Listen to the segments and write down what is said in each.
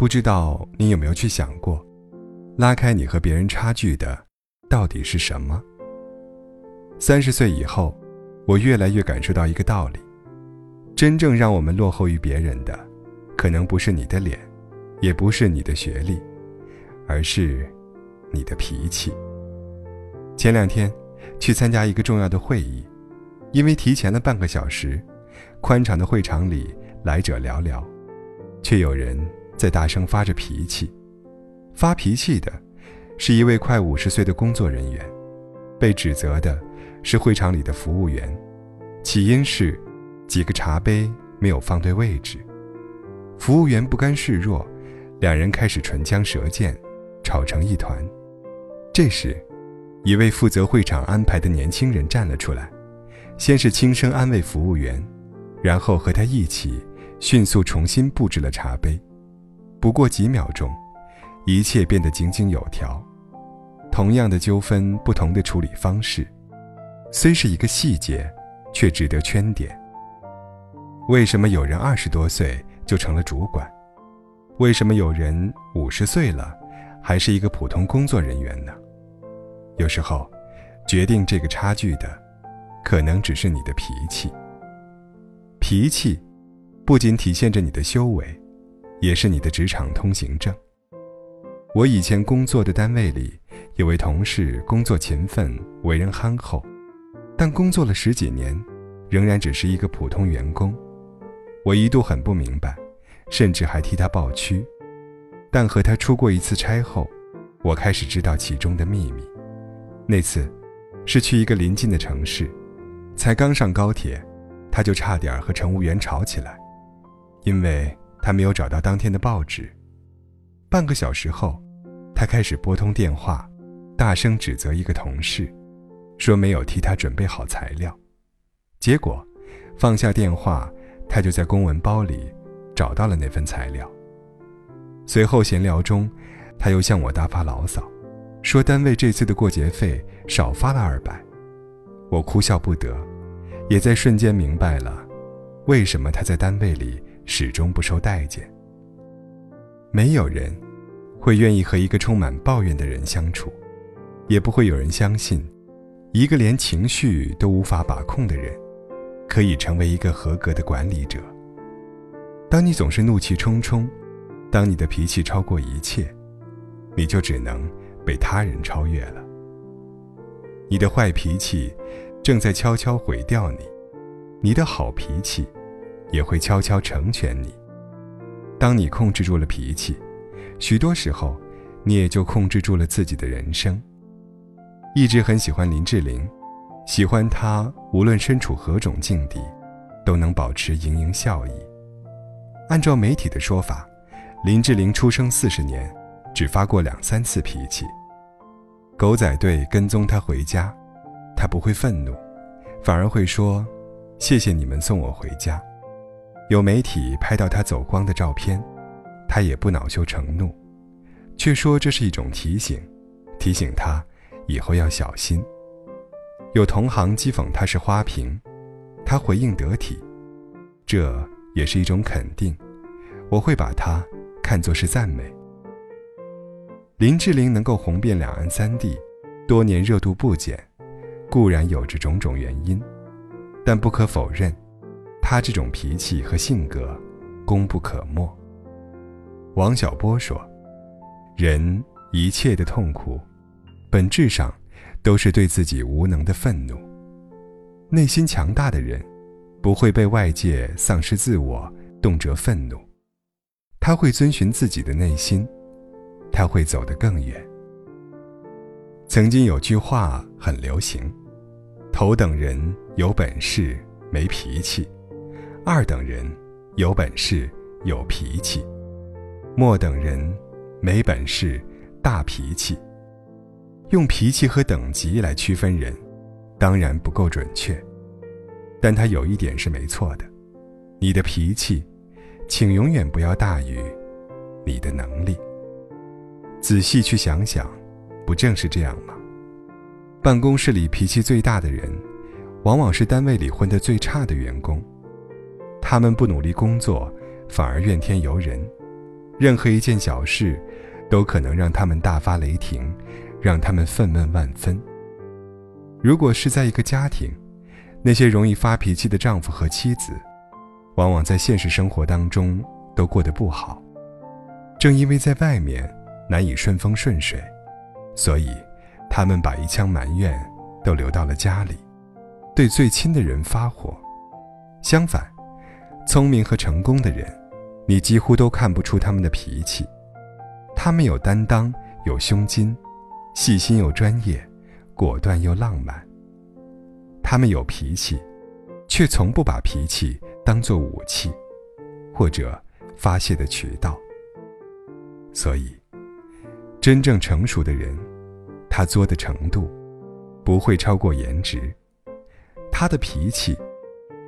不知道你有没有去想过，拉开你和别人差距的，到底是什么？三十岁以后，我越来越感受到一个道理：真正让我们落后于别人的，可能不是你的脸，也不是你的学历，而是你的脾气。前两天，去参加一个重要的会议，因为提前了半个小时，宽敞的会场里来者寥寥，却有人。在大声发着脾气，发脾气的是一位快五十岁的工作人员，被指责的是会场里的服务员。起因是几个茶杯没有放对位置，服务员不甘示弱，两人开始唇枪舌剑，吵成一团。这时，一位负责会场安排的年轻人站了出来，先是轻声安慰服务员，然后和他一起迅速重新布置了茶杯。不过几秒钟，一切变得井井有条。同样的纠纷，不同的处理方式，虽是一个细节，却值得圈点。为什么有人二十多岁就成了主管？为什么有人五十岁了，还是一个普通工作人员呢？有时候，决定这个差距的，可能只是你的脾气。脾气，不仅体现着你的修为。也是你的职场通行证。我以前工作的单位里，有位同事工作勤奋，为人憨厚，但工作了十几年，仍然只是一个普通员工。我一度很不明白，甚至还替他抱屈。但和他出过一次差后，我开始知道其中的秘密。那次，是去一个邻近的城市，才刚上高铁，他就差点和乘务员吵起来，因为。他没有找到当天的报纸。半个小时后，他开始拨通电话，大声指责一个同事，说没有替他准备好材料。结果，放下电话，他就在公文包里找到了那份材料。随后闲聊中，他又向我大发牢骚，说单位这次的过节费少发了二百。我哭笑不得，也在瞬间明白了，为什么他在单位里。始终不受待见。没有人会愿意和一个充满抱怨的人相处，也不会有人相信，一个连情绪都无法把控的人，可以成为一个合格的管理者。当你总是怒气冲冲，当你的脾气超过一切，你就只能被他人超越了。你的坏脾气正在悄悄毁掉你，你的好脾气。也会悄悄成全你。当你控制住了脾气，许多时候，你也就控制住了自己的人生。一直很喜欢林志玲，喜欢她无论身处何种境地，都能保持盈盈笑意。按照媒体的说法，林志玲出生四十年，只发过两三次脾气。狗仔队跟踪她回家，她不会愤怒，反而会说：“谢谢你们送我回家。”有媒体拍到他走光的照片，他也不恼羞成怒，却说这是一种提醒，提醒他以后要小心。有同行讥讽他是花瓶，他回应得体，这也是一种肯定，我会把它看作是赞美。林志玲能够红遍两岸三地，多年热度不减，固然有着种种原因，但不可否认。他这种脾气和性格，功不可没。王小波说：“人一切的痛苦，本质上都是对自己无能的愤怒。内心强大的人，不会被外界丧失自我，动辄愤怒。他会遵循自己的内心，他会走得更远。”曾经有句话很流行：“头等人有本事，没脾气。”二等人有本事有脾气，末等人没本事大脾气。用脾气和等级来区分人，当然不够准确，但他有一点是没错的：你的脾气，请永远不要大于你的能力。仔细去想想，不正是这样吗？办公室里脾气最大的人，往往是单位里混得最差的员工。他们不努力工作，反而怨天尤人，任何一件小事，都可能让他们大发雷霆，让他们愤懑万分。如果是在一个家庭，那些容易发脾气的丈夫和妻子，往往在现实生活当中都过得不好。正因为在外面难以顺风顺水，所以他们把一腔埋怨都留到了家里，对最亲的人发火。相反，聪明和成功的人。你几乎都看不出他们的脾气，他们有担当，有胸襟，细心又专业，果断又浪漫。他们有脾气，却从不把脾气当作武器，或者发泄的渠道。所以，真正成熟的人，他作的程度，不会超过颜值，他的脾气，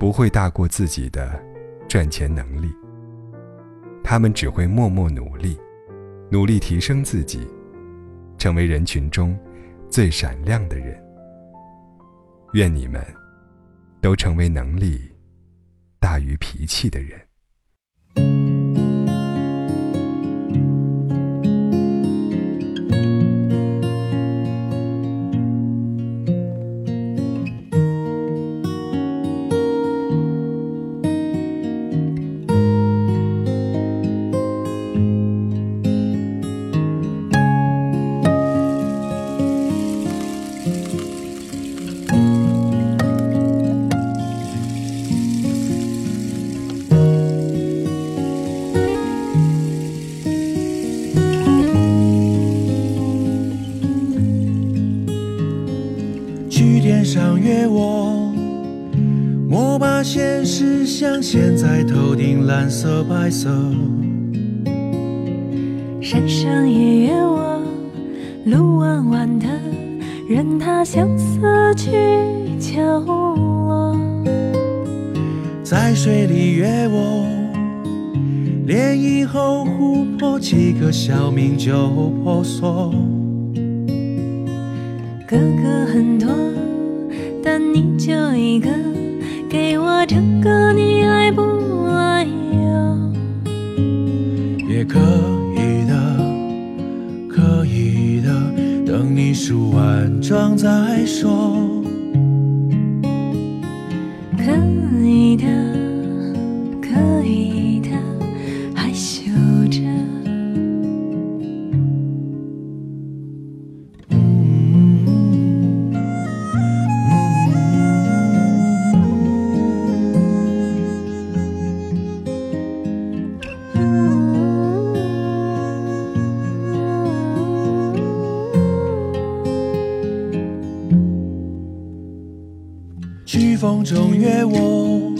不会大过自己的赚钱能力。他们只会默默努力，努力提升自己，成为人群中最闪亮的人。愿你们都成为能力大于脾气的人。像现在头顶蓝色白色。山上也约我，路弯弯的，任它相思去角落。在水里约我，涟漪后湖泊几个小名就婆娑。哥哥很多。但你就一个，给我这个，你爱不爱呀？也可以的，可以的，等你梳完妆再说。风中约我，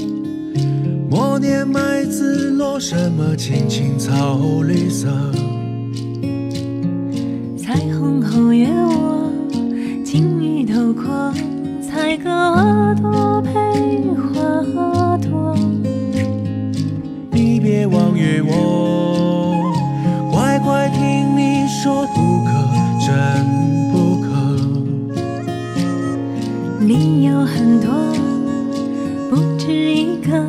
默念麦子落什么青青草绿色。只一个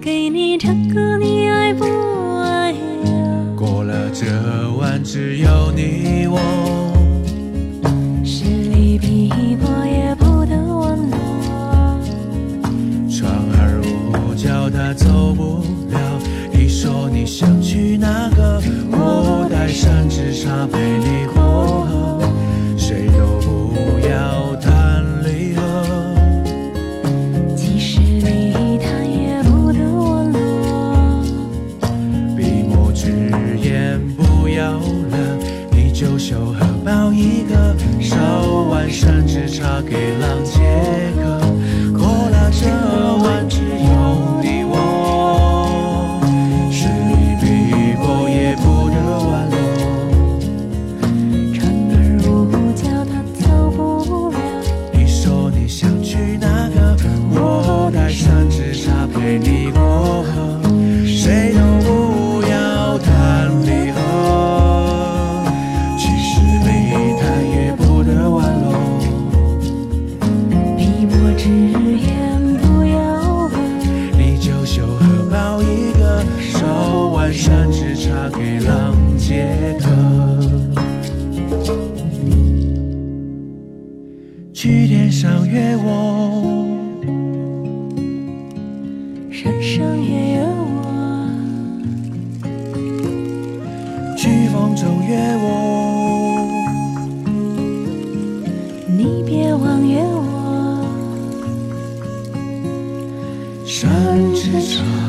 给你唱歌，你爱不爱？过了这晚，只有你我。街头。去天上约我，山上也有我。去风中约我，你别忘约我。山之上。